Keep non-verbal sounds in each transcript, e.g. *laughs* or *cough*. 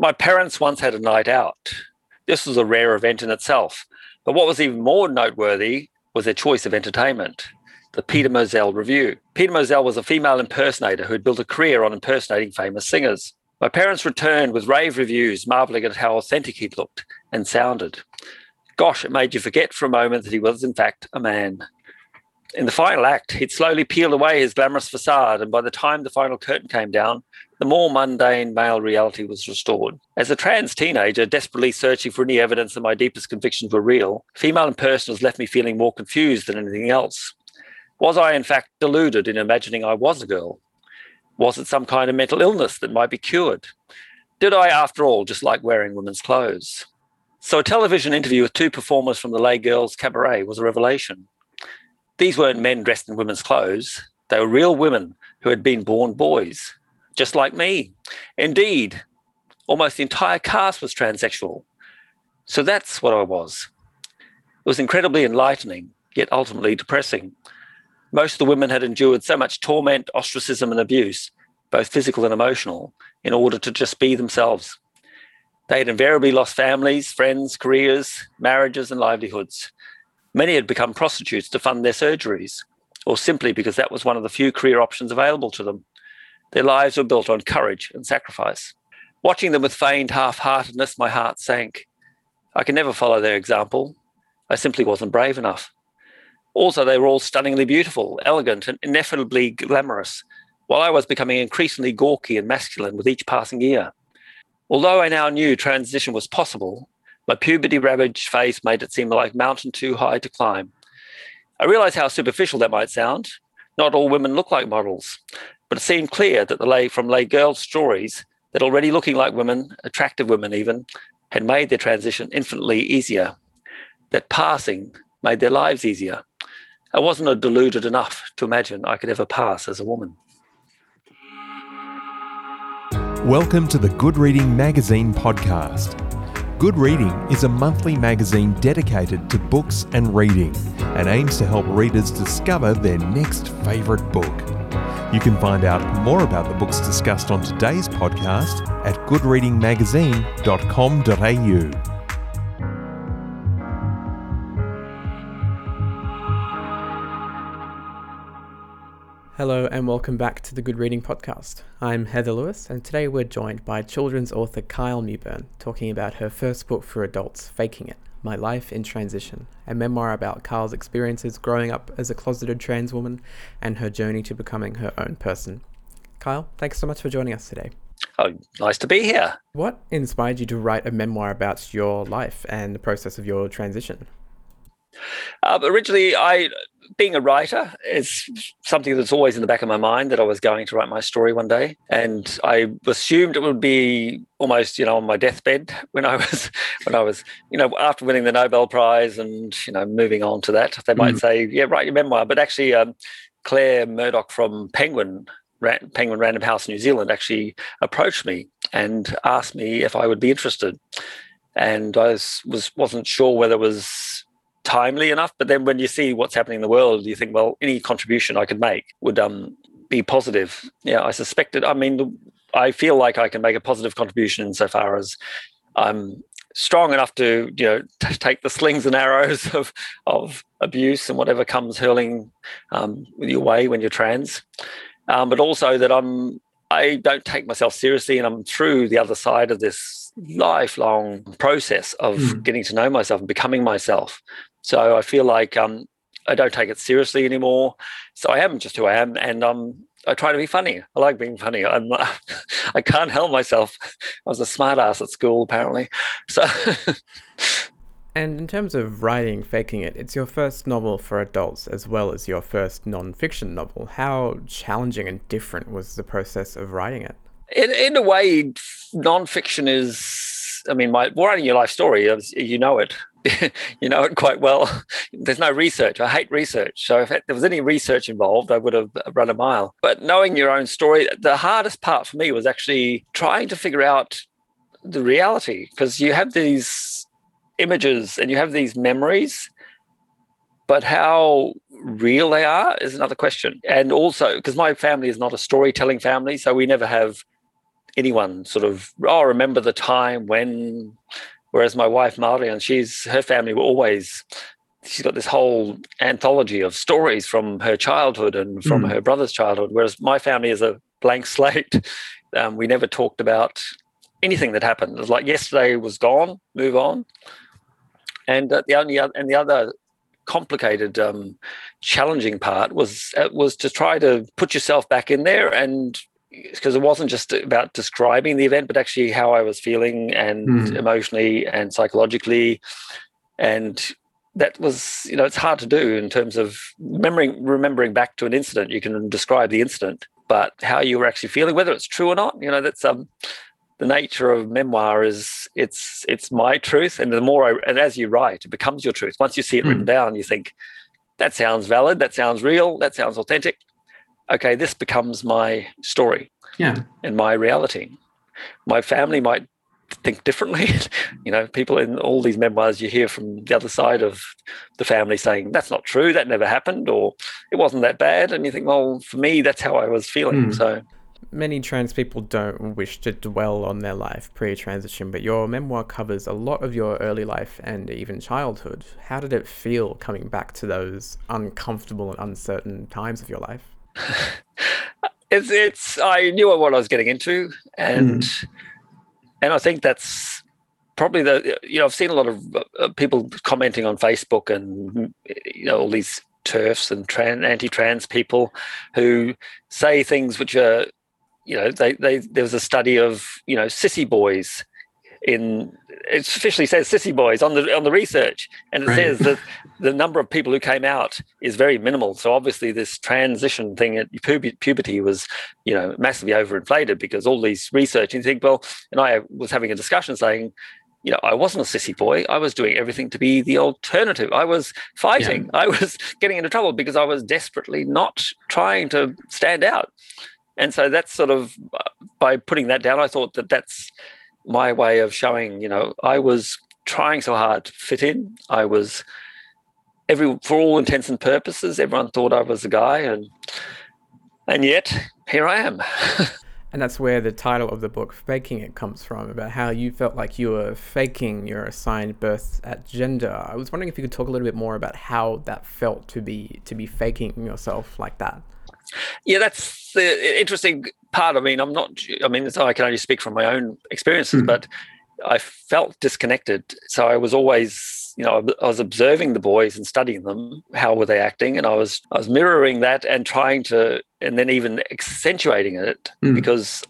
My parents once had a night out. This was a rare event in itself. But what was even more noteworthy was their choice of entertainment the Peter Moselle Review. Peter Moselle was a female impersonator who had built a career on impersonating famous singers. My parents returned with rave reviews, marveling at how authentic he looked and sounded. Gosh, it made you forget for a moment that he was, in fact, a man. In the final act, he'd slowly peeled away his glamorous facade, and by the time the final curtain came down, the more mundane male reality was restored. As a trans teenager, desperately searching for any evidence that my deepest convictions were real, female impersonals left me feeling more confused than anything else. Was I, in fact, deluded in imagining I was a girl? Was it some kind of mental illness that might be cured? Did I, after all, just like wearing women's clothes? So, a television interview with two performers from the Les Girls Cabaret was a revelation. These weren't men dressed in women's clothes, they were real women who had been born boys, just like me. Indeed, almost the entire cast was transsexual. So that's what I was. It was incredibly enlightening, yet ultimately depressing. Most of the women had endured so much torment, ostracism, and abuse, both physical and emotional, in order to just be themselves. They had invariably lost families, friends, careers, marriages, and livelihoods. Many had become prostitutes to fund their surgeries, or simply because that was one of the few career options available to them. Their lives were built on courage and sacrifice. Watching them with feigned half heartedness, my heart sank. I could never follow their example. I simply wasn't brave enough. Also, they were all stunningly beautiful, elegant, and ineffably glamorous, while I was becoming increasingly gawky and masculine with each passing year. Although I now knew transition was possible, my puberty ravaged face made it seem like a mountain too high to climb. I realized how superficial that might sound. Not all women look like models, but it seemed clear that the lay from Les Girls' stories that already looking like women, attractive women even, had made their transition infinitely easier. That passing made their lives easier. I wasn't a deluded enough to imagine I could ever pass as a woman. Welcome to the Good Reading Magazine podcast. Good Reading is a monthly magazine dedicated to books and reading and aims to help readers discover their next favourite book. You can find out more about the books discussed on today's podcast at goodreadingmagazine.com.au. Hello and welcome back to the Good Reading Podcast. I'm Heather Lewis, and today we're joined by children's author Kyle Mewburn talking about her first book for adults, Faking It My Life in Transition, a memoir about Kyle's experiences growing up as a closeted trans woman and her journey to becoming her own person. Kyle, thanks so much for joining us today. Oh, nice to be here. What inspired you to write a memoir about your life and the process of your transition? Uh, originally, I being a writer is something that's always in the back of my mind that I was going to write my story one day, and I assumed it would be almost, you know, on my deathbed when I *laughs* was when I was, you know, after winning the Nobel Prize and you know moving on to that. They might mm. say, "Yeah, write your memoir," but actually, um, Claire Murdoch from Penguin Penguin Random House New Zealand actually approached me and asked me if I would be interested, and I was, was wasn't sure whether it was timely enough. But then when you see what's happening in the world, you think, well, any contribution I could make would um, be positive. Yeah, I suspected. I mean, I feel like I can make a positive contribution insofar as I'm strong enough to, you know, *laughs* t- take the slings and arrows of of abuse and whatever comes hurling um, your way when you're trans. Um, but also that I'm I don't take myself seriously, and I'm through the other side of this lifelong process of mm. getting to know myself and becoming myself. So I feel like um, I don't take it seriously anymore. So I am just who I am, and um, I try to be funny. I like being funny. I'm, *laughs* I can't help myself. I was a smartass at school, apparently. So. *laughs* and in terms of writing, faking it, it's your first novel for adults as well as your first non-fiction novel. How challenging and different was the process of writing it? In, in a way, non-fiction is. I mean, my writing your life story, you know it. *laughs* you know it quite well. There's no research. I hate research. So if there was any research involved, I would have run a mile. But knowing your own story, the hardest part for me was actually trying to figure out the reality because you have these images and you have these memories, but how real they are is another question. And also, because my family is not a storytelling family, so we never have anyone sort of oh remember the time when whereas my wife Marion she's her family were always she's got this whole anthology of stories from her childhood and from mm. her brother's childhood. Whereas my family is a blank slate. *laughs* Um, we never talked about anything that happened. It was like yesterday was gone move on. And uh, the only other, and the other complicated um, challenging part was uh, was to try to put yourself back in there and because it wasn't just about describing the event, but actually how I was feeling and mm. emotionally and psychologically. And that was, you know, it's hard to do in terms of remembering remembering back to an incident. You can describe the incident, but how you were actually feeling, whether it's true or not, you know, that's um the nature of memoir is it's it's my truth. And the more I and as you write, it becomes your truth. Once you see it mm. written down, you think, that sounds valid, that sounds real, that sounds authentic okay, this becomes my story yeah. and my reality. My family might think differently. *laughs* you know, people in all these memoirs you hear from the other side of the family saying, that's not true, that never happened, or it wasn't that bad. And you think, well, for me, that's how I was feeling. Mm. So Many trans people don't wish to dwell on their life pre transition, but your memoir covers a lot of your early life and even childhood. How did it feel coming back to those uncomfortable and uncertain times of your life? *laughs* it's it's I knew what I was getting into, and mm. and I think that's probably the you know I've seen a lot of uh, people commenting on Facebook and you know all these TERFs and trans, anti-trans people who say things which are you know they they there was a study of you know sissy boys in it officially says sissy boys on the on the research and it right. says that the number of people who came out is very minimal. So obviously this transition thing at puberty was you know massively overinflated because all these research and you think well and i was having a discussion saying you know i wasn't a sissy boy. I was doing everything to be the alternative. I was fighting. Yeah. i was *laughs* getting into trouble because i was desperately not trying to stand out. And so that's sort of uh, by putting that down i thought that that's my way of showing, you know, I was trying so hard to fit in. I was every for all intents and purposes, everyone thought I was a guy and and yet here I am. *laughs* and that's where the title of the book faking it comes from about how you felt like you were faking your assigned birth at gender i was wondering if you could talk a little bit more about how that felt to be to be faking yourself like that yeah that's the interesting part. I mean, I'm not. I mean, I can only speak from my own experiences, mm. but I felt disconnected. So I was always, you know, I was observing the boys and studying them. How were they acting? And I was, I was mirroring that and trying to, and then even accentuating it mm. because,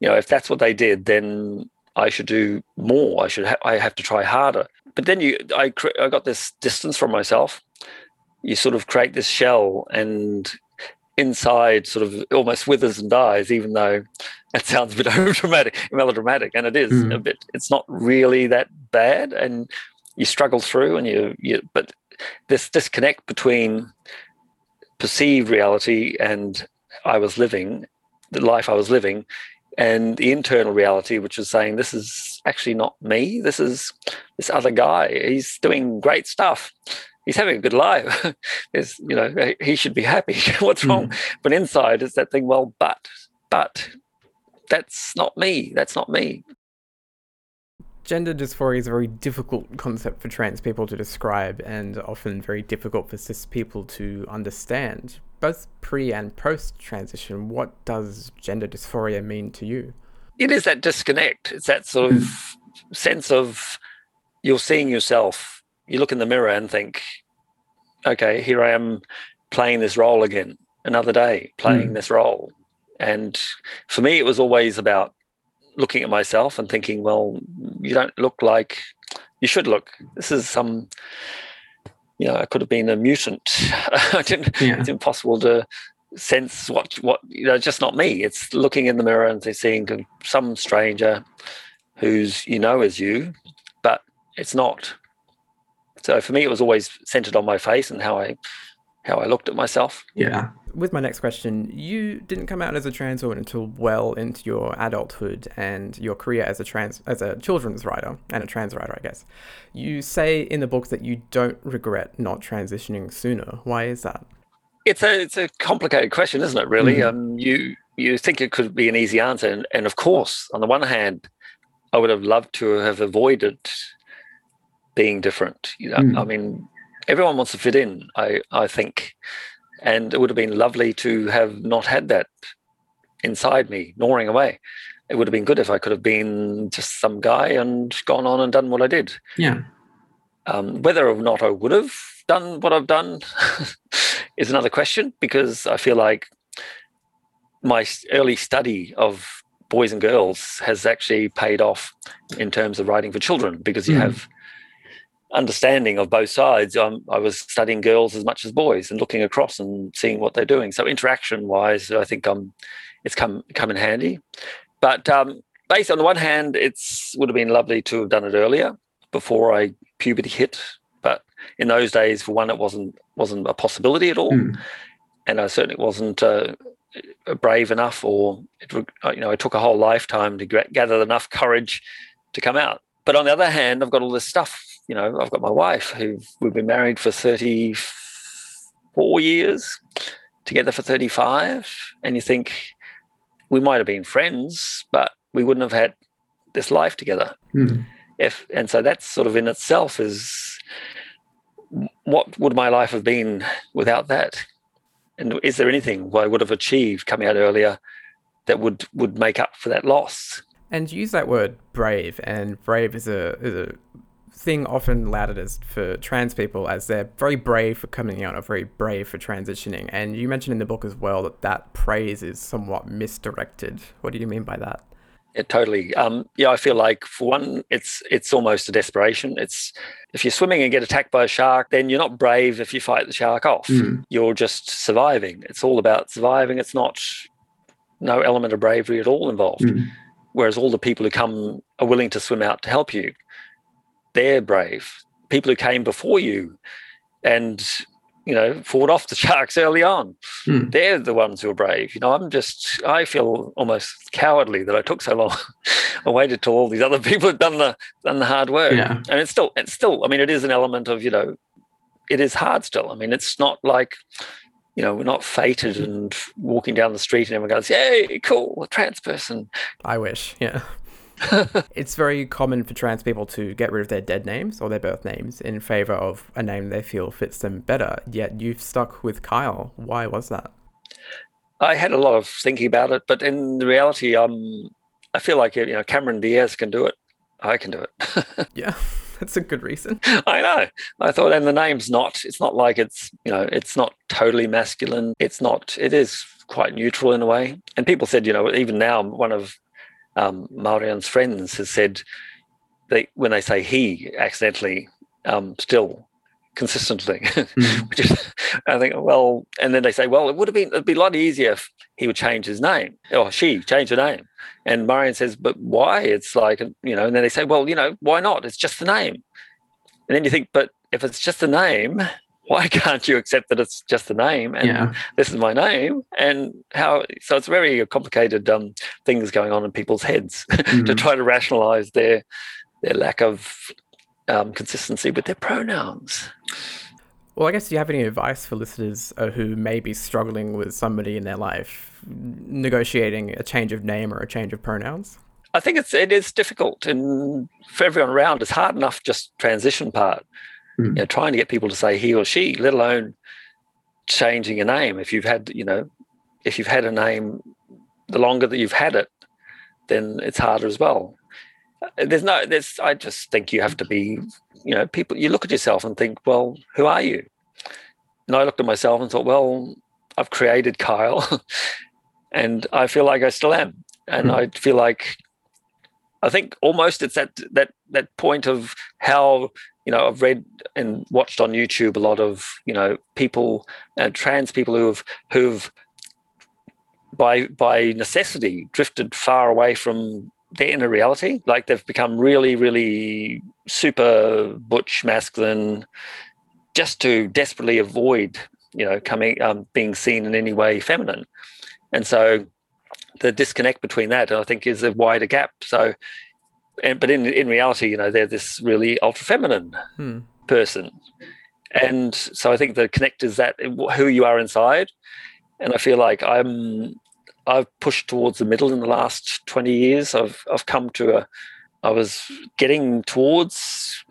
you know, if that's what they did, then I should do more. I should, ha- I have to try harder. But then you, I, I got this distance from myself. You sort of create this shell and inside sort of almost withers and dies, even though that sounds a bit *laughs* overdramatic, melodramatic, and it is mm. a bit. It's not really that bad, and you struggle through, and you, you but this disconnect between perceived reality and I was living, the life I was living, and the internal reality, which is saying this is actually not me. This is this other guy. He's doing great stuff he's having a good life. *laughs* is you know he should be happy. *laughs* What's wrong? Mm. But inside is that thing. Well, but but that's not me. That's not me. Gender dysphoria is a very difficult concept for trans people to describe and often very difficult for cis people to understand. Both pre and post transition, what does gender dysphoria mean to you? It is that disconnect. It's that sort of sense of you're seeing yourself you look in the mirror and think, okay, here I am playing this role again, another day playing mm. this role. And for me, it was always about looking at myself and thinking, well, you don't look like you should look. This is some, you know, I could have been a mutant. *laughs* yeah. It's impossible to sense what, what, you know, just not me. It's looking in the mirror and seeing some stranger who's, you know, is you, but it's not. So for me, it was always centered on my face and how I how I looked at myself. Yeah. With my next question, you didn't come out as a trans woman until well into your adulthood and your career as a trans as a children's writer and a trans writer, I guess. You say in the book that you don't regret not transitioning sooner. Why is that? It's a it's a complicated question, isn't it? Really, mm-hmm. um, you you think it could be an easy answer. And, and of course, on the one hand, I would have loved to have avoided being different. You know, Mm. I mean, everyone wants to fit in, I, I think. And it would have been lovely to have not had that inside me, gnawing away. It would have been good if I could have been just some guy and gone on and done what I did. Yeah. Um, whether or not I would have done what I've done *laughs* is another question because I feel like my early study of boys and girls has actually paid off in terms of writing for children because you Mm. have understanding of both sides. Um, I was studying girls as much as boys and looking across and seeing what they're doing. So interaction wise, I think um, it's come come in handy. But um, based on the one hand, it's would have been lovely to have done it earlier before I puberty hit. But in those days, for one, it wasn't wasn't a possibility at all, Mm. and I certainly wasn't uh, brave enough, or it, uh, you know, it took a whole lifetime to gather enough courage to come out. But on the other hand, I've got all this stuff. You know, I've got my wife who we've been married for thirty four years, together for thirty five, and you think we might have been friends, but we wouldn't have had this life together. Mm. if and so that's sort of in itself is what would my life have been without that? And is there anything I would have achieved coming out earlier that would would make up for that loss? And you use that word brave, and brave is a is a thing often lauded as for trans people as they're very brave for coming out or very brave for transitioning. And you mentioned in the book as well that that praise is somewhat misdirected. What do you mean by that? it totally um yeah i feel like for one it's it's almost a desperation it's if you're swimming and get attacked by a shark then you're not brave if you fight the shark off Mm. you're just surviving it's all about surviving it's not no element of bravery at all involved Mm. whereas all the people who come are willing to swim out to help you they're brave people who came before you and you know fought off the *laughs* sharks early on Mm. they're the ones who are brave you know i'm just i feel almost cowardly that i took so long i waited till all these other *laughs* people had done the done the hard work Yeah. and it's still it's still i mean it is an element of you know it is hard still i mean it's not like you know we're not fated and walking down the street and everyone goes yay cool a trans person I wish, yeah. *laughs* it's very common for trans people to get rid of their dead names or their birth names in favor of a name they feel fits them better. Yet you've stuck with Kyle. Why was that? I had a lot of thinking about it, but in reality, um, I feel like you know Cameron Diaz can do it. I can do it. *laughs* Yeah, *laughs* that's a good reason. I know. I thought, and the name's not. It's not like it's you know, it's not totally masculine. It's not. It is quite neutral in a way. And people said, you know, even now, one of um, friends has said they when they say he accidentally, um, still consistently, *laughs* Mm. which is I think well, and then they say, well, it would have been it'd be a lot easier if he would change his name or she change her name. And Marion says, but why? It's like you know, and then they say, well, you know, why not? It's just the name. And then you think, but if it's just a name, why *laughs* can't you accept that it's just a name and Yeah. this is my name? And how? So it's very complicated um, things going on in people's heads *laughs* to Mm. try to rationalize their their lack of um, consistency with their pronouns. Well, I guess do you have any advice for listeners uh, who may be struggling with somebody in their life negotiating a change of name or a change of pronouns? I think it's it is difficult, and for everyone around, it's hard enough just transition part. Mm. You know, trying to get people to say he or she, let alone changing a name. If you've had, you know, if you've had a name, the longer that you've had it, then it's harder as well. Uh, There's no, there's. I just think you have to be, you know, people. You look at yourself and think, well, who are you? And I looked at myself and thought, well, I've created Kyle, *laughs* and I feel like I still am, and Hmm. I feel like I think almost it's that that that point of how you know I've read and watched on YouTube a lot of you know people uh, trans people who've who've by by necessity drifted far away from their inner reality. Like they've become really really super butch masculine just to desperately avoid you know coming um, being seen in any way feminine. And so the disconnect between that i think is a wider gap. So and but in in reality you know they're this really ultra feminine Hmm. person and so i think the connect is that who you are inside and i feel like i'm I've pushed towards the middle in the last 20 years. I've I've come to a I was getting towards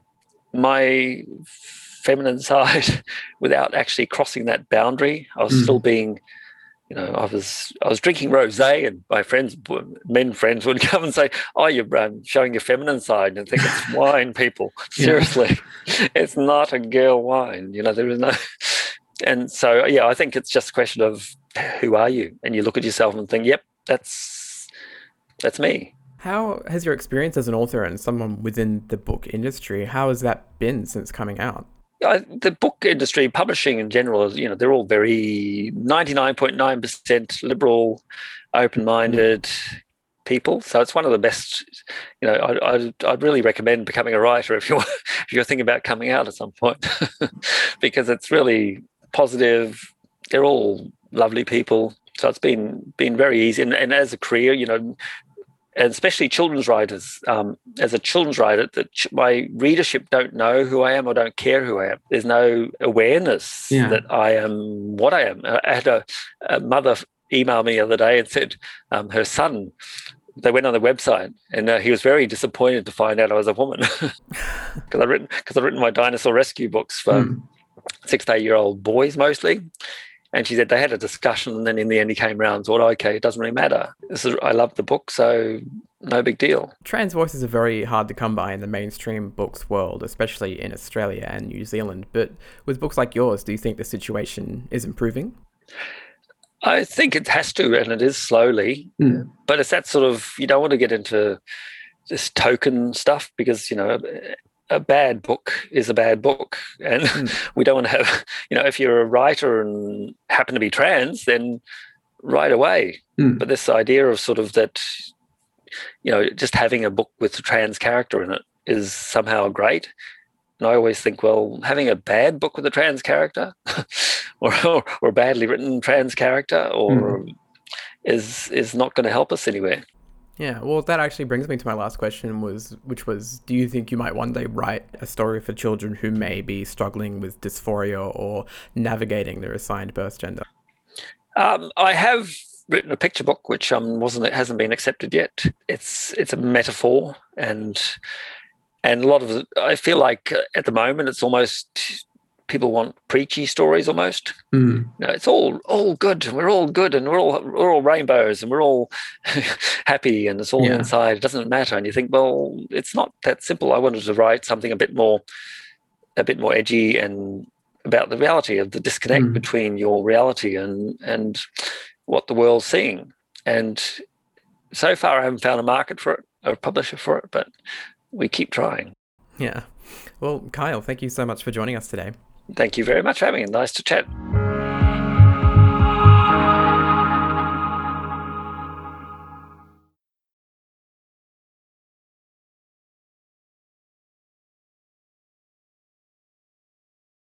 my feminine *laughs* side without actually crossing that boundary. I was mm. still being you know, I was I was drinking rosé, and my friends, men friends, would *laughs* come and say, "Oh, you're um, showing your feminine side," and think it's *laughs* wine. People, seriously, yeah. *laughs* it's not a girl wine. You know, there is no. And so, yeah, I think it's just a question of who are you, and you look at yourself and think, "Yep, that's that's me." How has your experience as an author and someone within the book industry? How has that been since coming out? Uh, the book industry, publishing in general, you know, they're all very 99.9% liberal, open minded people. So it's one of the best, you know, I, I'd, I'd really recommend becoming a writer if you're, *laughs* if you're thinking about coming out at some point, *laughs* because it's really positive. They're all lovely people. So it's been been very easy, and, and as a career, you know, and especially children's writers. Um, as a children's writer, that ch- my readership don't know who I am or don't care who I am. There's no awareness yeah. that I am what I am. I had a, a mother email me the other day and said um, her son. They went on the website, and uh, he was very disappointed to find out I was a woman *laughs* because I've written because I've written my dinosaur rescue books for mm. six to eight year old boys mostly, and she said they had a discussion, and then in the end, he came around and thought, okay, it doesn't really matter. This is, I love the book, so no big deal. Trans voices are very hard to come by in the mainstream books world, especially in Australia and New Zealand. But with books like yours, do you think the situation is improving? I think it has to, and it is slowly. Mm. But it's that sort of you don't want to get into this token stuff because you know a bad book is a bad book and mm. *laughs* we don't want to have you know if you're a writer and happen to be trans then right away mm. but this idea of sort of that you know just having a book with a trans character in it is somehow great and i always think well having a bad book with a trans character *laughs* or, or, or a badly written trans character or mm. is is not going to help us anywhere yeah, well, that actually brings me to my last question, was which was, do you think you might one day write a story for children who may be struggling with dysphoria or navigating their assigned birth gender? Um, I have written a picture book, which um, wasn't it hasn't been accepted yet. It's it's a metaphor, and and a lot of I feel like at the moment it's almost people want preachy stories almost. Mm. You know, it's all all good. We're all good, and we're all we're all rainbows, and we're all *laughs* happy, and it's all yeah. inside. It doesn't matter. And you think, well, it's not that simple. I wanted to write something a bit more, a bit more edgy, and about the reality of the disconnect mm. between your reality and and what the world's seeing. And so far, I haven't found a market for it, a publisher for it, but we keep trying. Yeah. Well, Kyle, thank you so much for joining us today. Thank you very much for having me. Nice to chat.